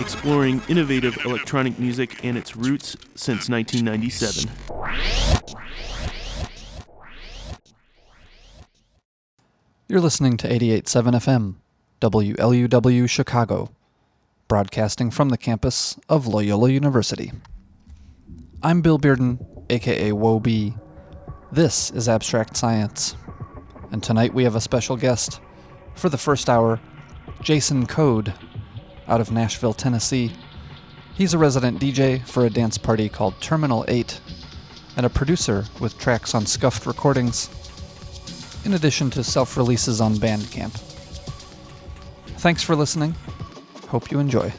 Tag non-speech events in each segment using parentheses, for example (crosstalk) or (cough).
Exploring innovative electronic music and its roots since 1997. You're listening to 88.7 FM, WLUW Chicago, broadcasting from the campus of Loyola University. I'm Bill Bearden, aka Woe. This is Abstract Science, and tonight we have a special guest. For the first hour, Jason Code, out of Nashville, Tennessee. He's a resident DJ for a dance party called Terminal 8, and a producer with tracks on Scuffed Recordings in addition to self releases on Bandcamp. Thanks for listening. Hope you enjoy.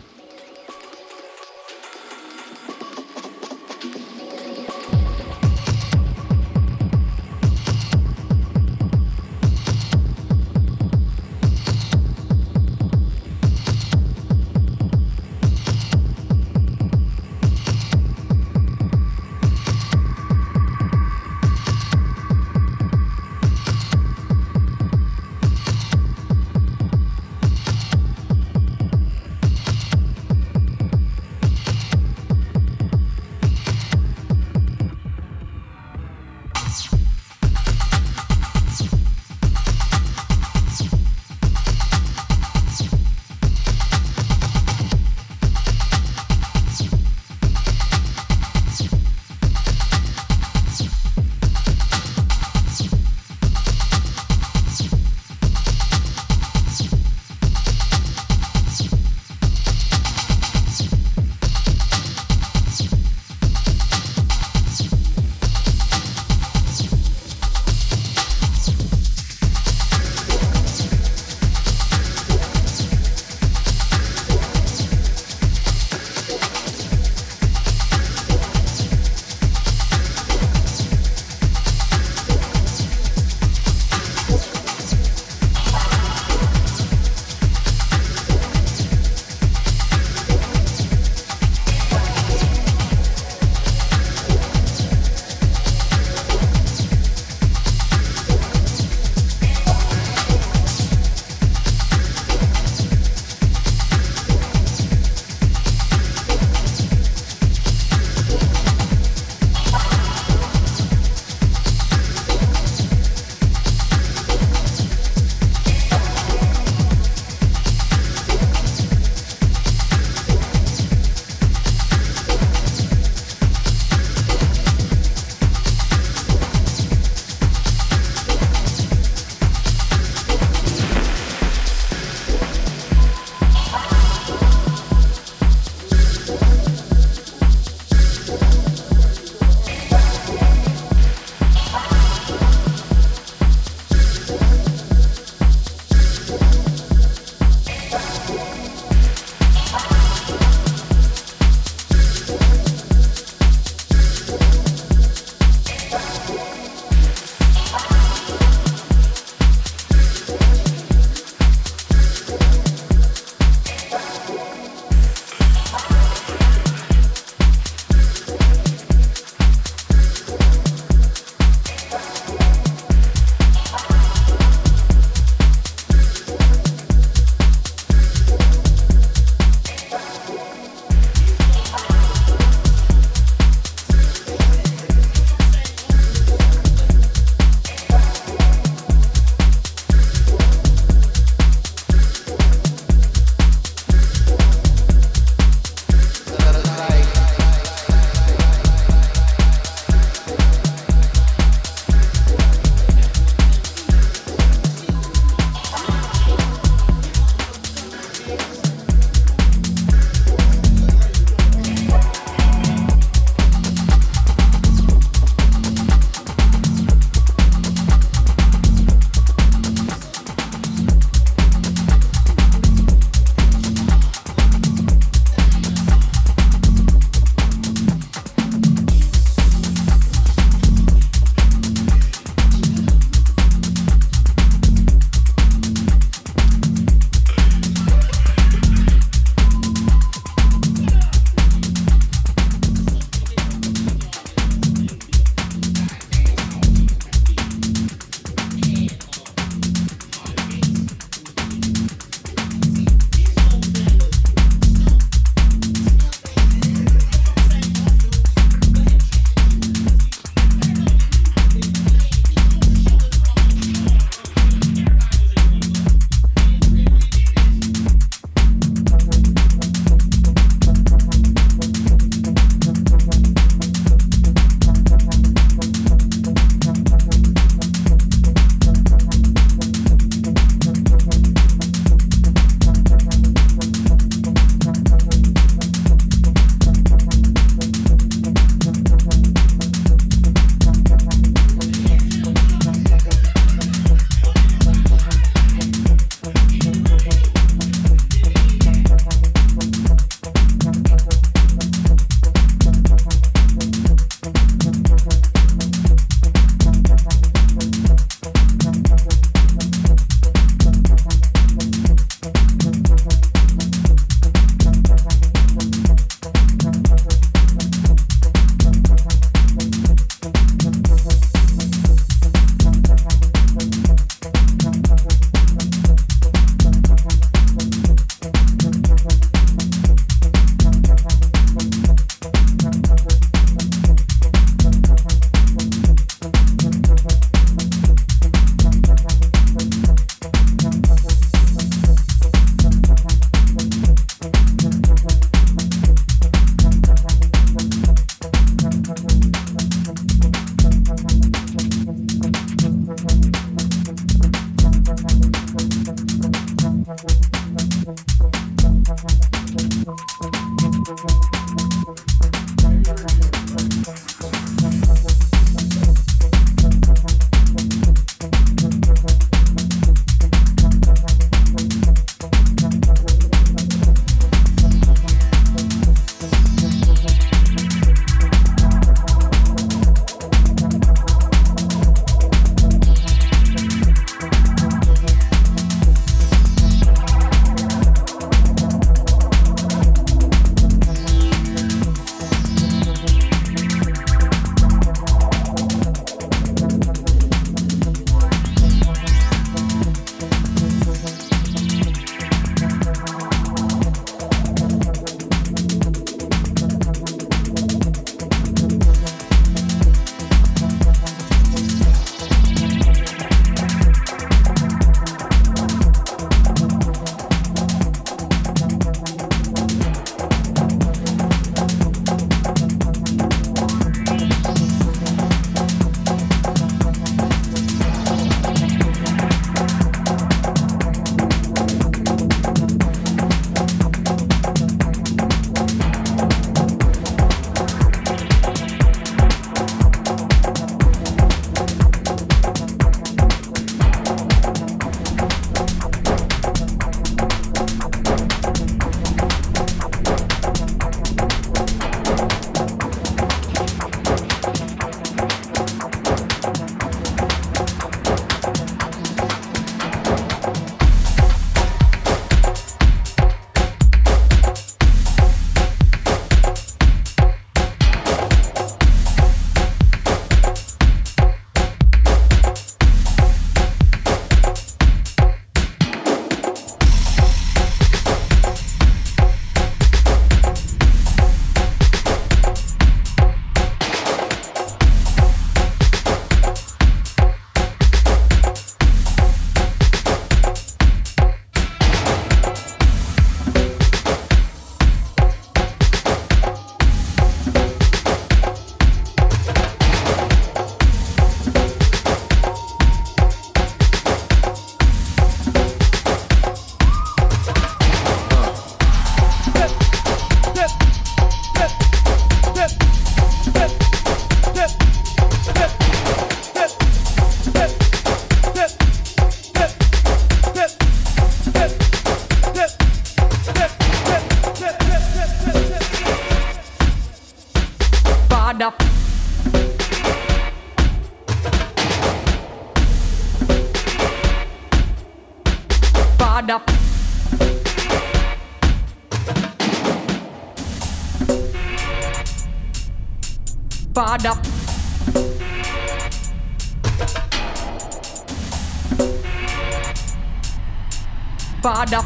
ada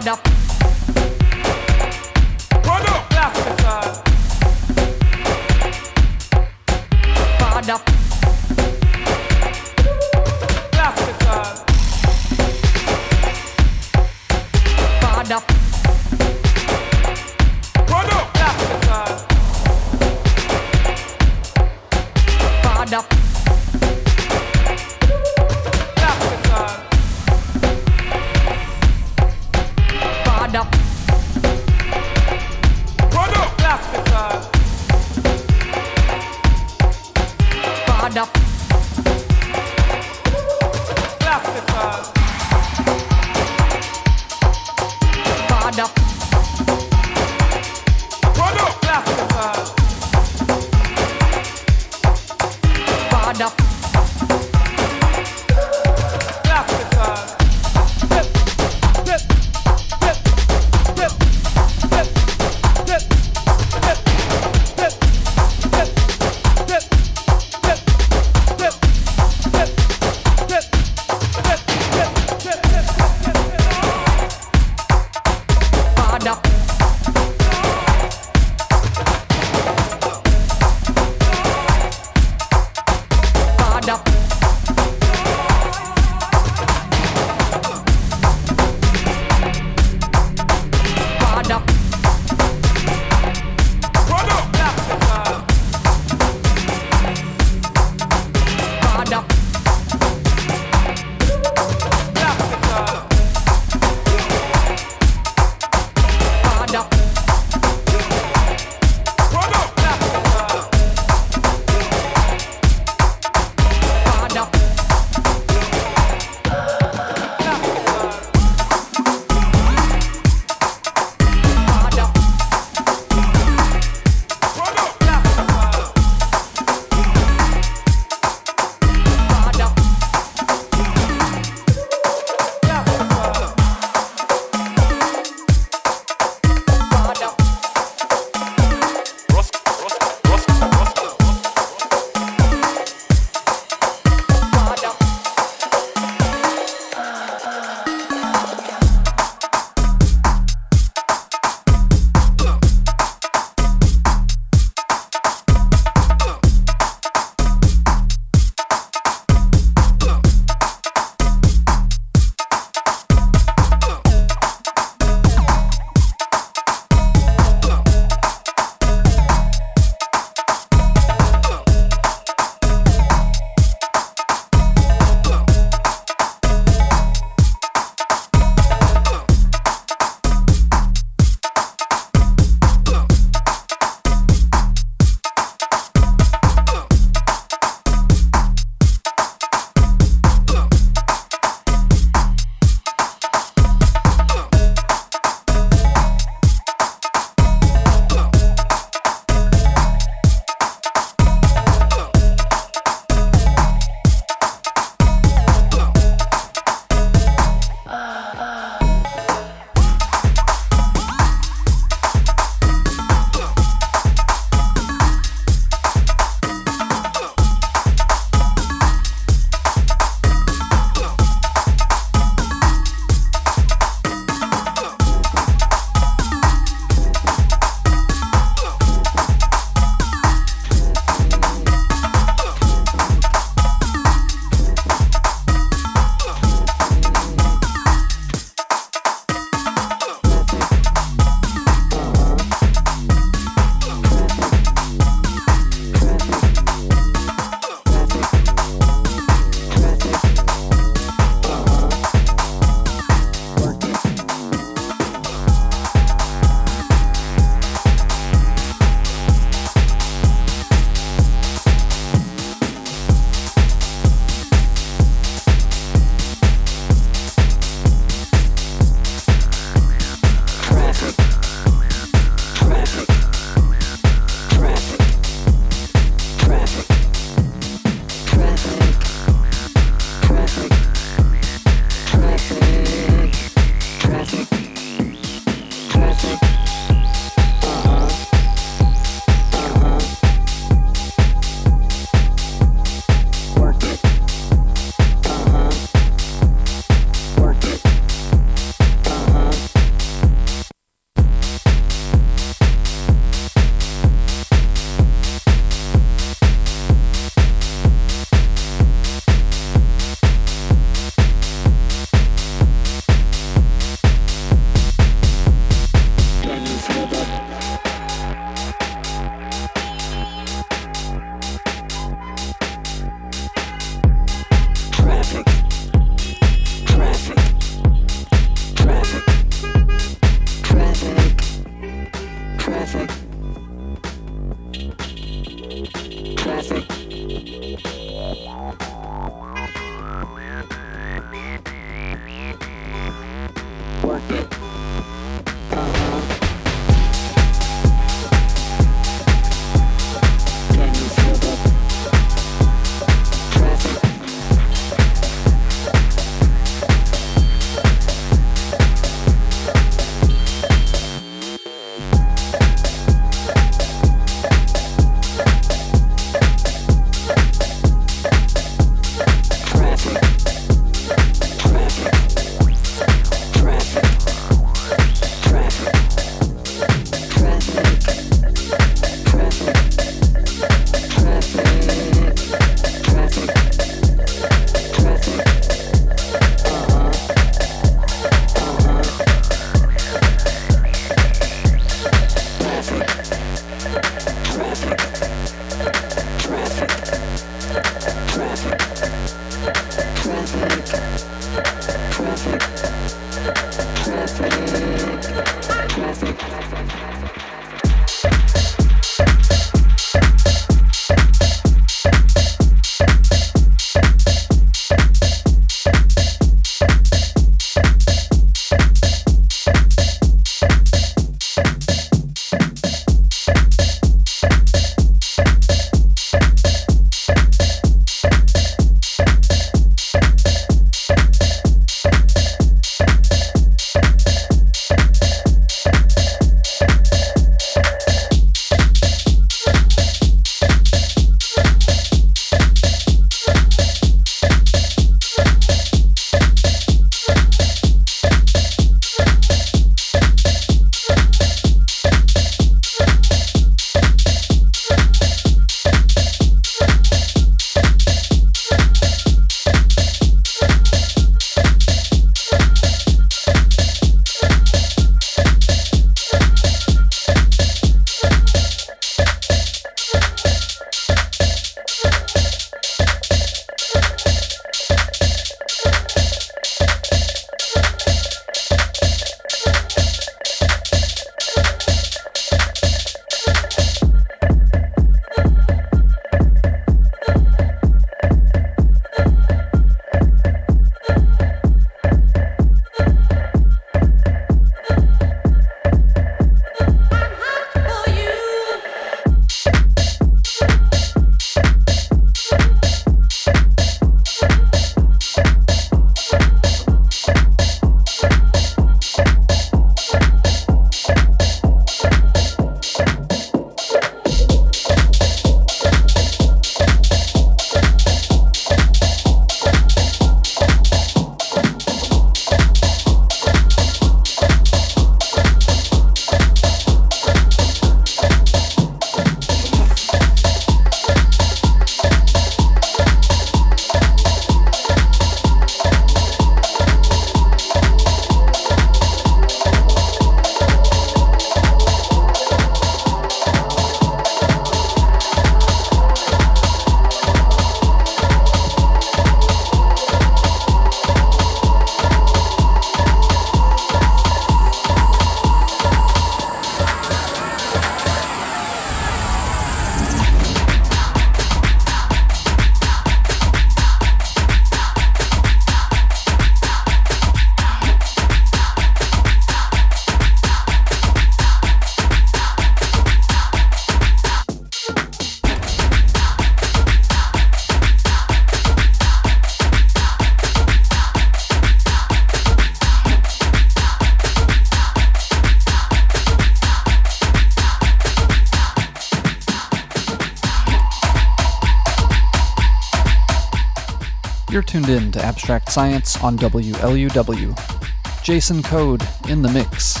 tuned in to Abstract Science on WLUW. Jason Code in the mix.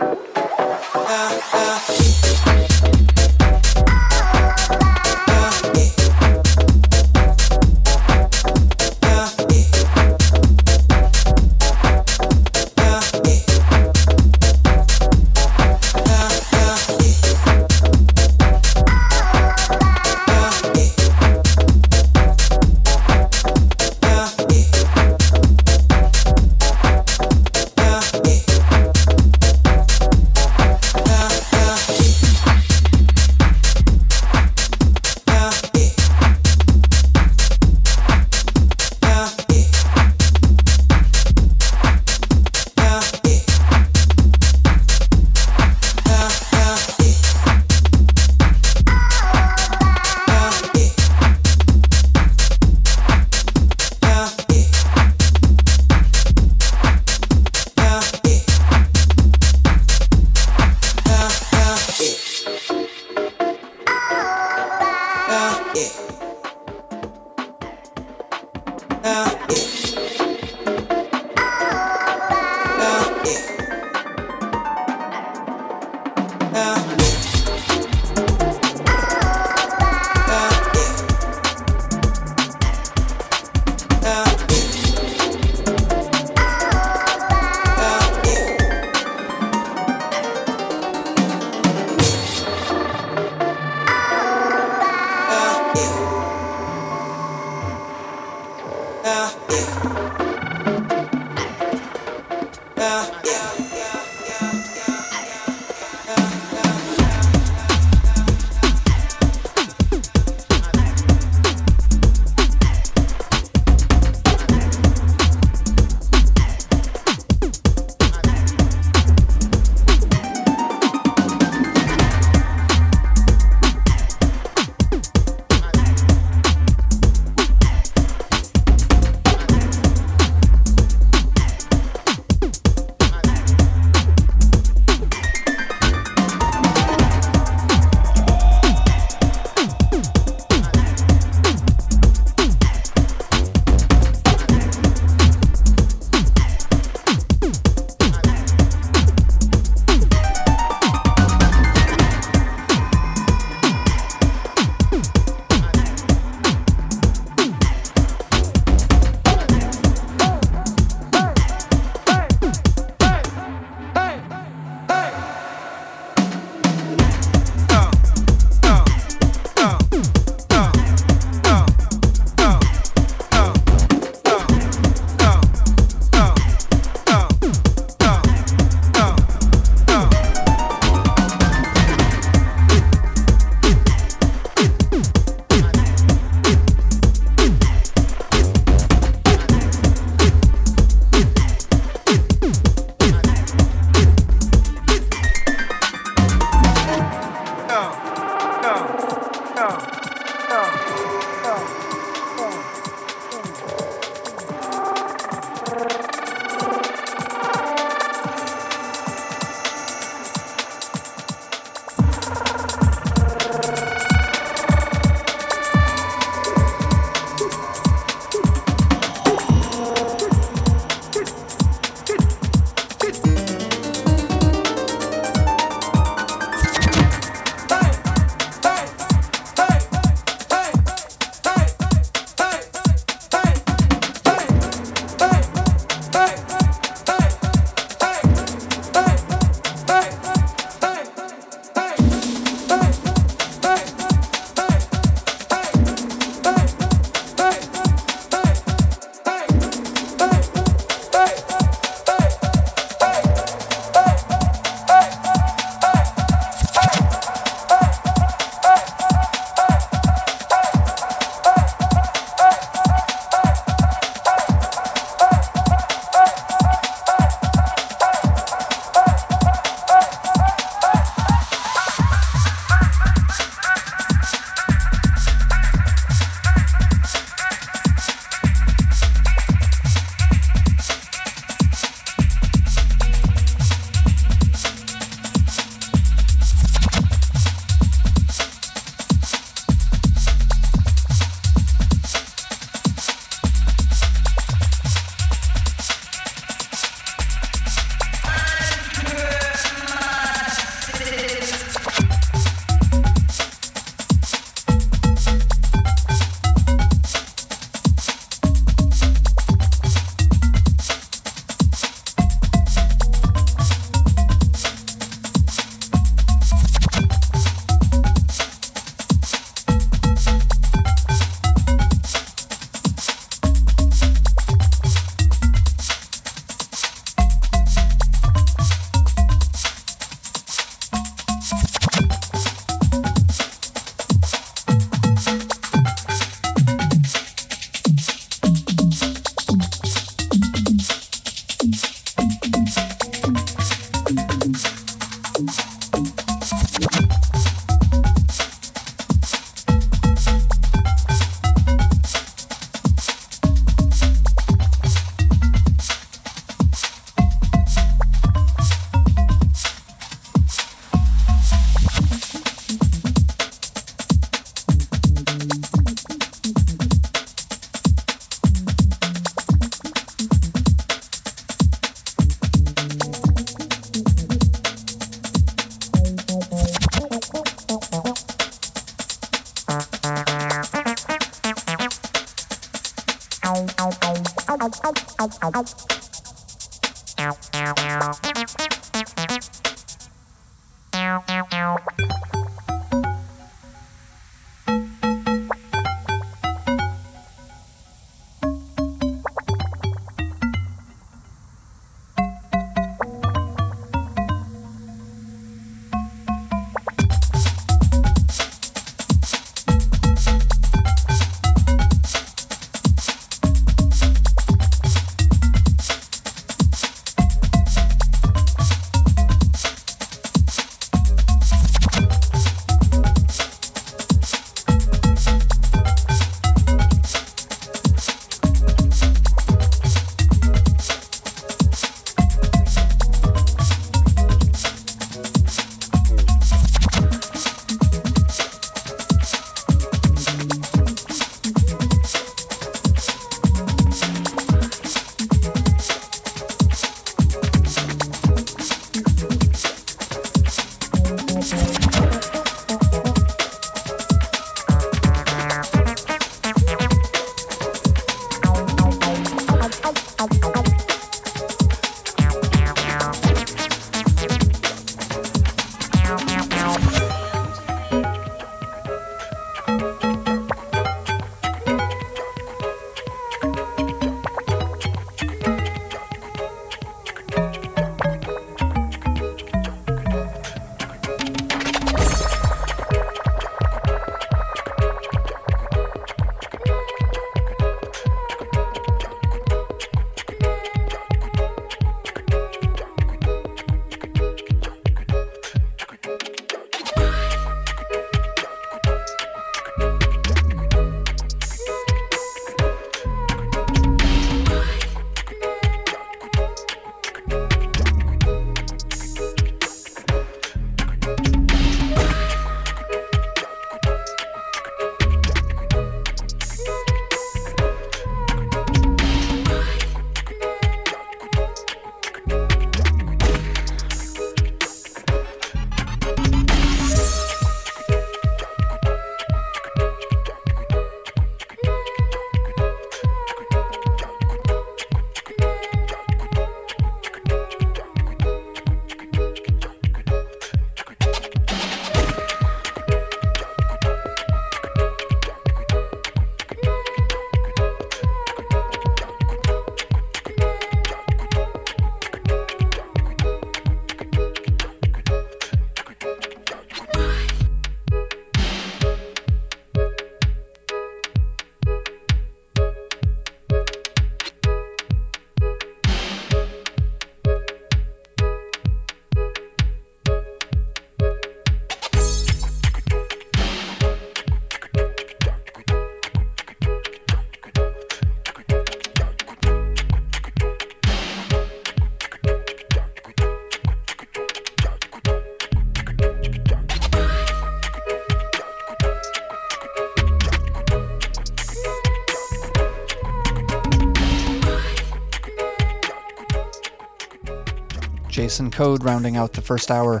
Jason Code rounding out the first hour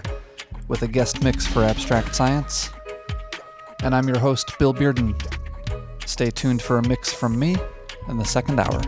with a guest mix for Abstract Science. And I'm your host, Bill Bearden. Stay tuned for a mix from me in the second hour.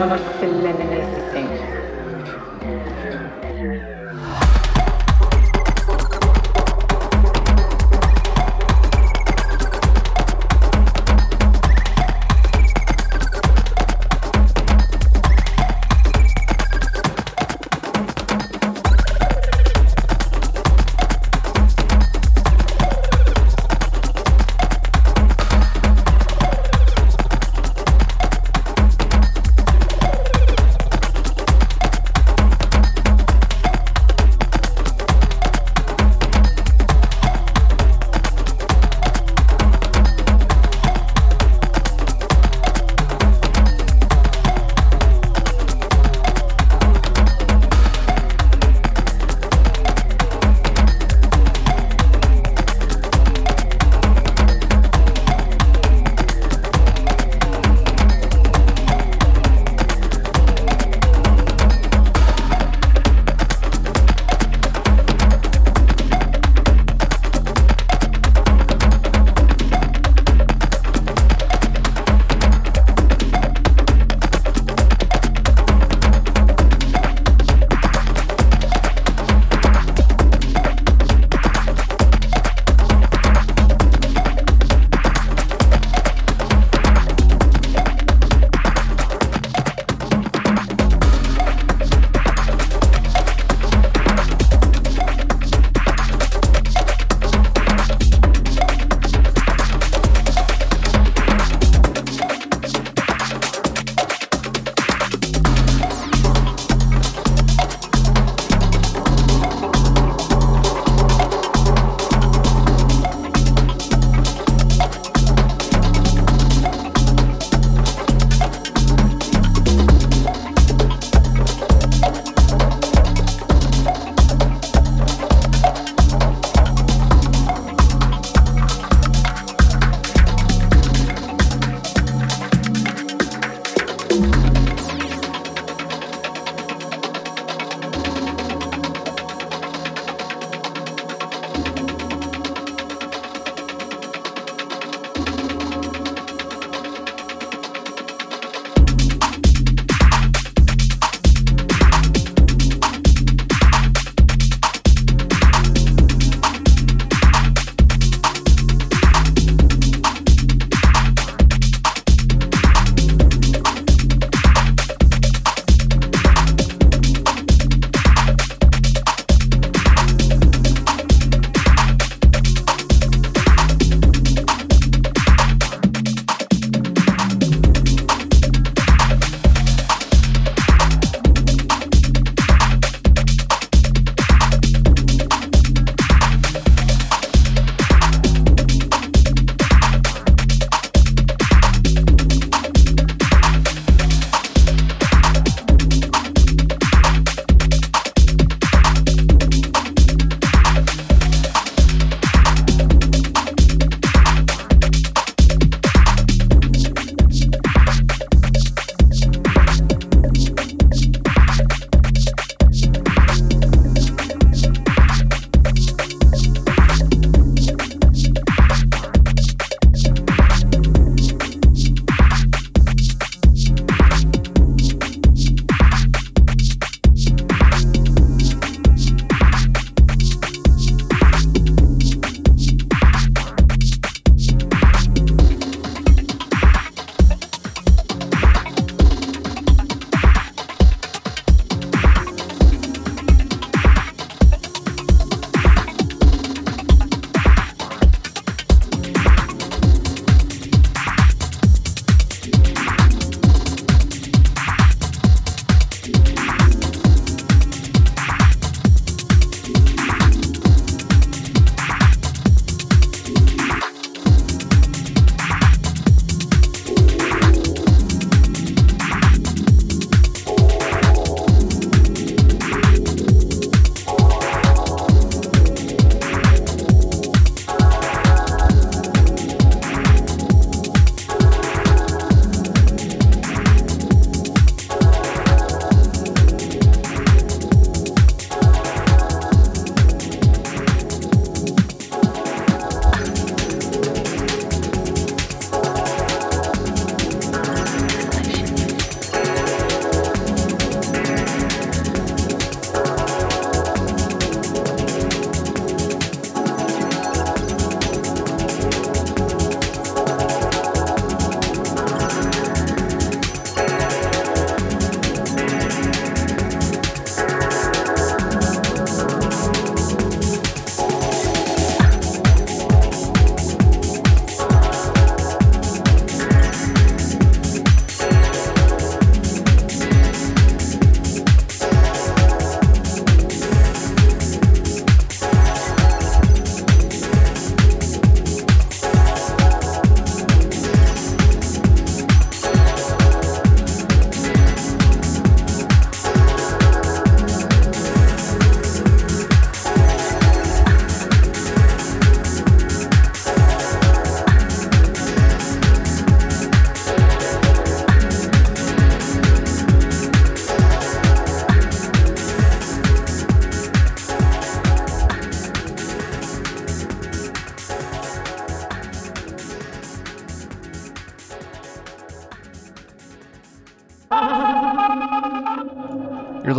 Känns run on a feminist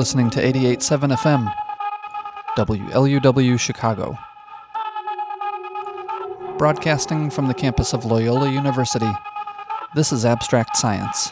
listening to 88.7 FM, WLUW Chicago. Broadcasting from the campus of Loyola University, this is Abstract Science.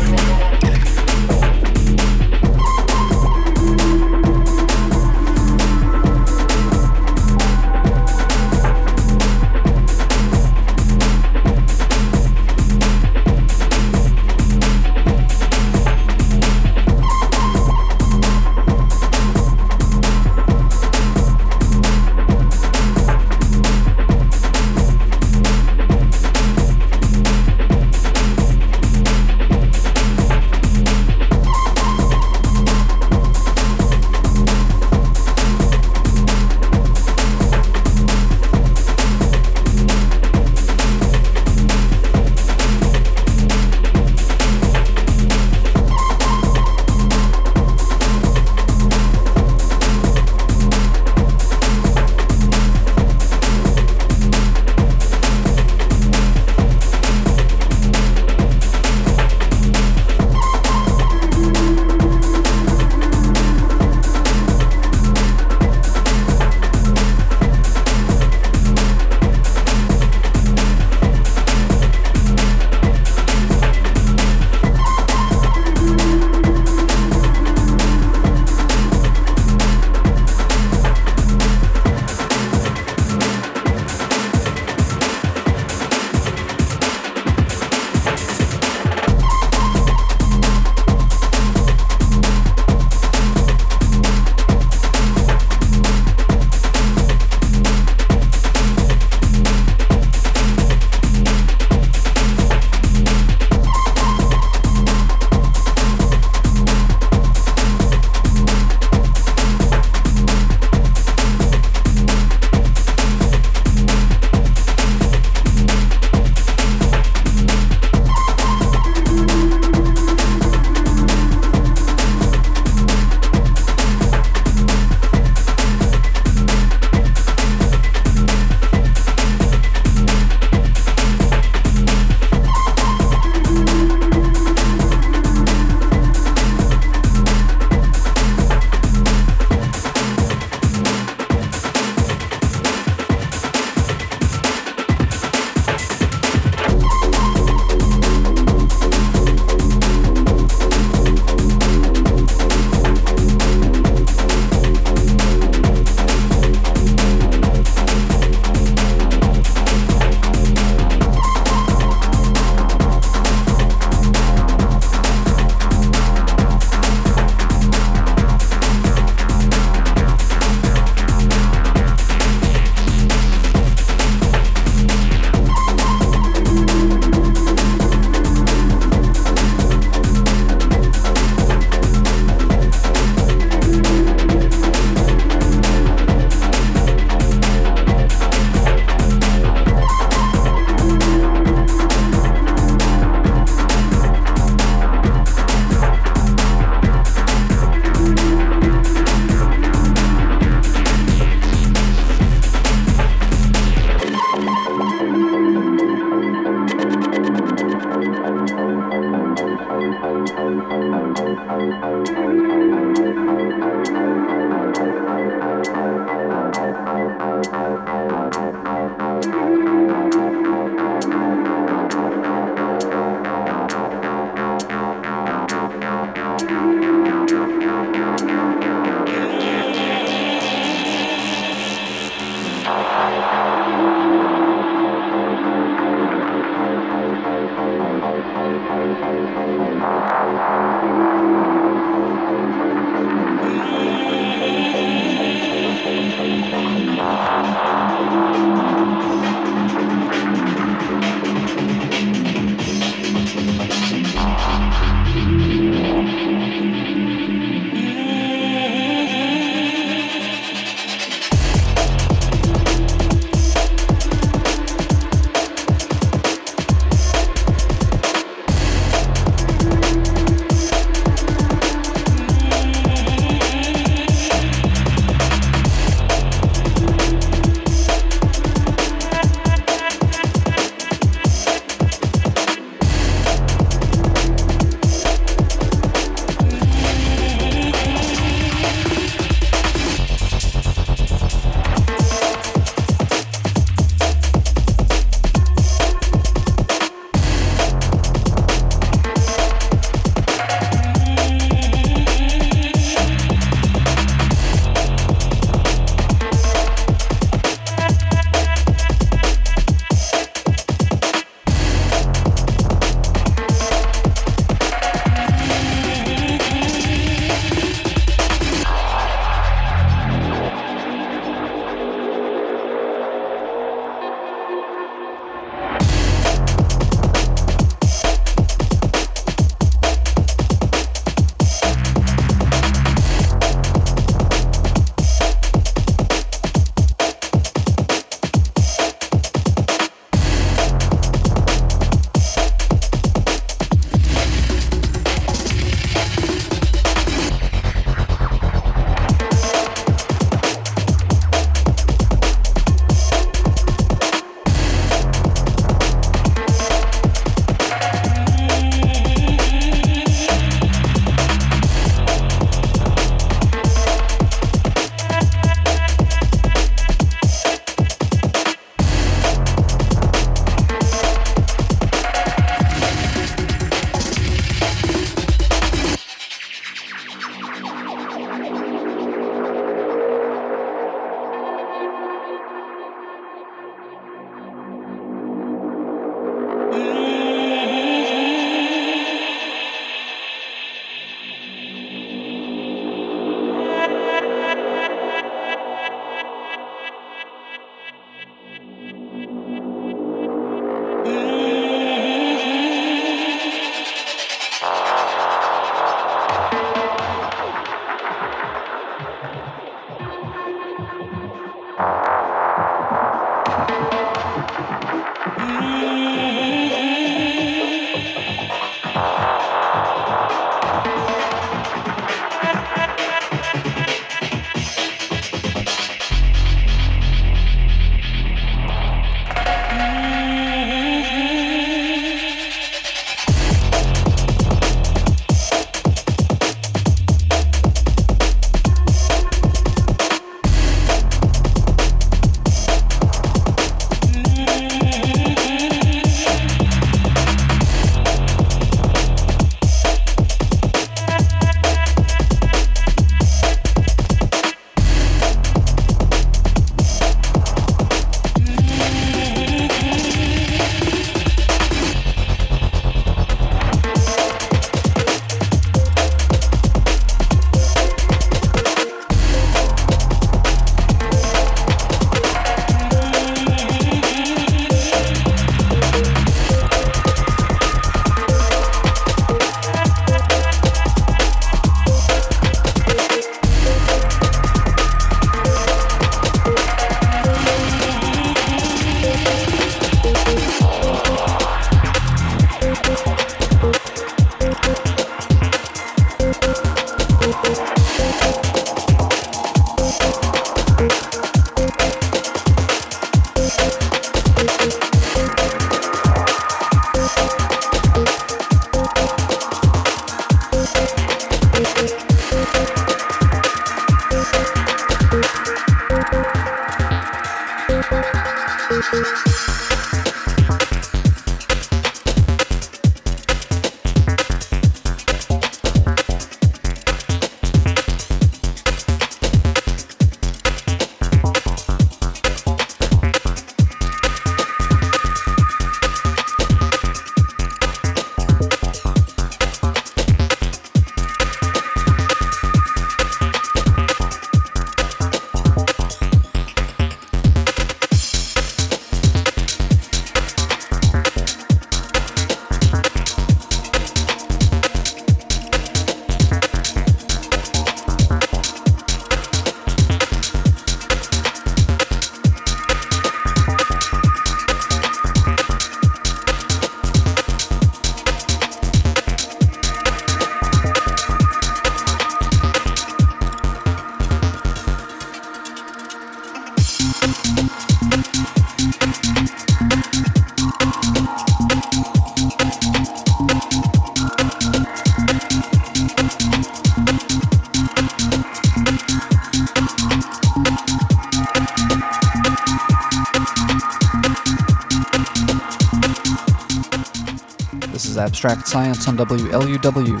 Abstract Science on WLUW.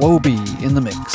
Whoa-B in the mix.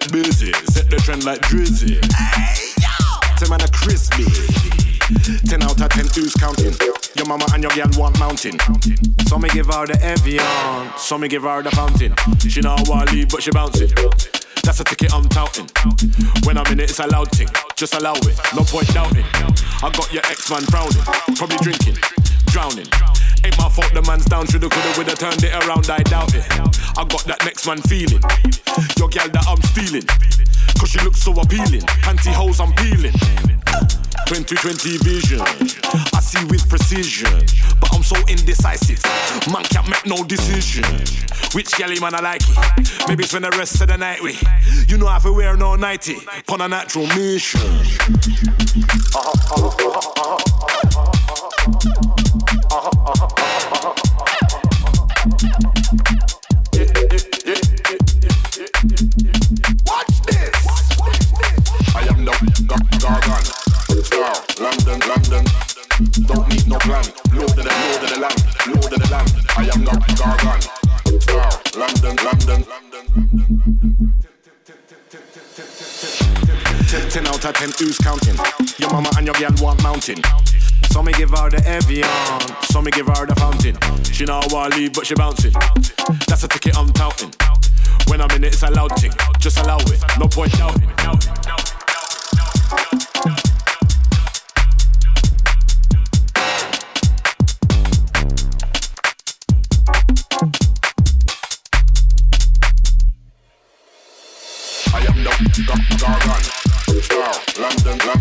Get busy, set the trend like Drizzy. Ten man a crispy. Ten out of ten, who's counting? Your mama and your girl want mountain. So me give her the Evian, so me give her the fountain. She know how I leave, but she bouncing. That's a ticket I'm touting. When I'm in it, it's a loud thing. Just allow it, no point doubting. I got your ex-man frowning, probably drinking, drowning. Ain't my fault the man's down, shoulda coulda woulda turned it around, I doubt it. I got that next man feeling, your gal that I'm stealing. Cause she looks so appealing, pantyhose I'm peeling. 2020 vision, I see with precision, but I'm so indecisive. Man can't make no decision. Which galley man I like it? Maybe spend the rest of the night with. You know I have to wear no nighty, on a natural mission. Watch (laughs) uh-huh, uh-huh, uh-huh, Ten out of ten, who's counting? Your mama and your girl want mountain. So me give her the Evian, so me give her the fountain. She know I leave, but she bouncing. That's a ticket I'm touting. When I'm in it, it's a loud thing. Just allow it, no point doubting.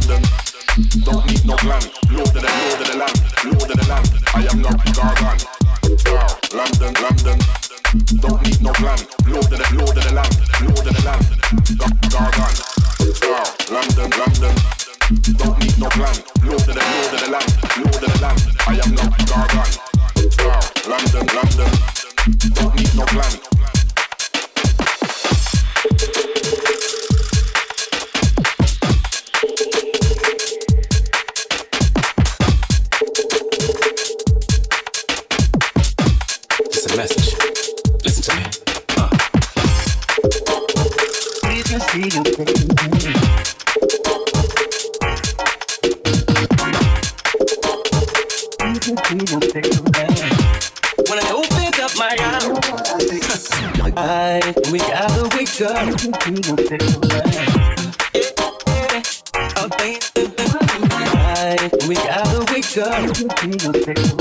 London. Don't need no plan. Lord of the, Lord of the land, Lord of the land. I am not gargan. Star, London, London. Don't need no plan. Lord of the, Lord of the land, Lord of the land. Gargan. Star, London, London. Don't need no plan. Lord of the, Lord of the land, Lord of the land. I am the gargan. London, London. Don't need no plan. We gotta wake up.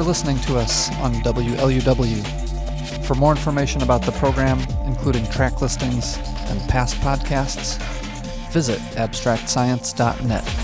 For listening to us on WLUW. For more information about the program, including track listings and past podcasts, visit abstractscience.net.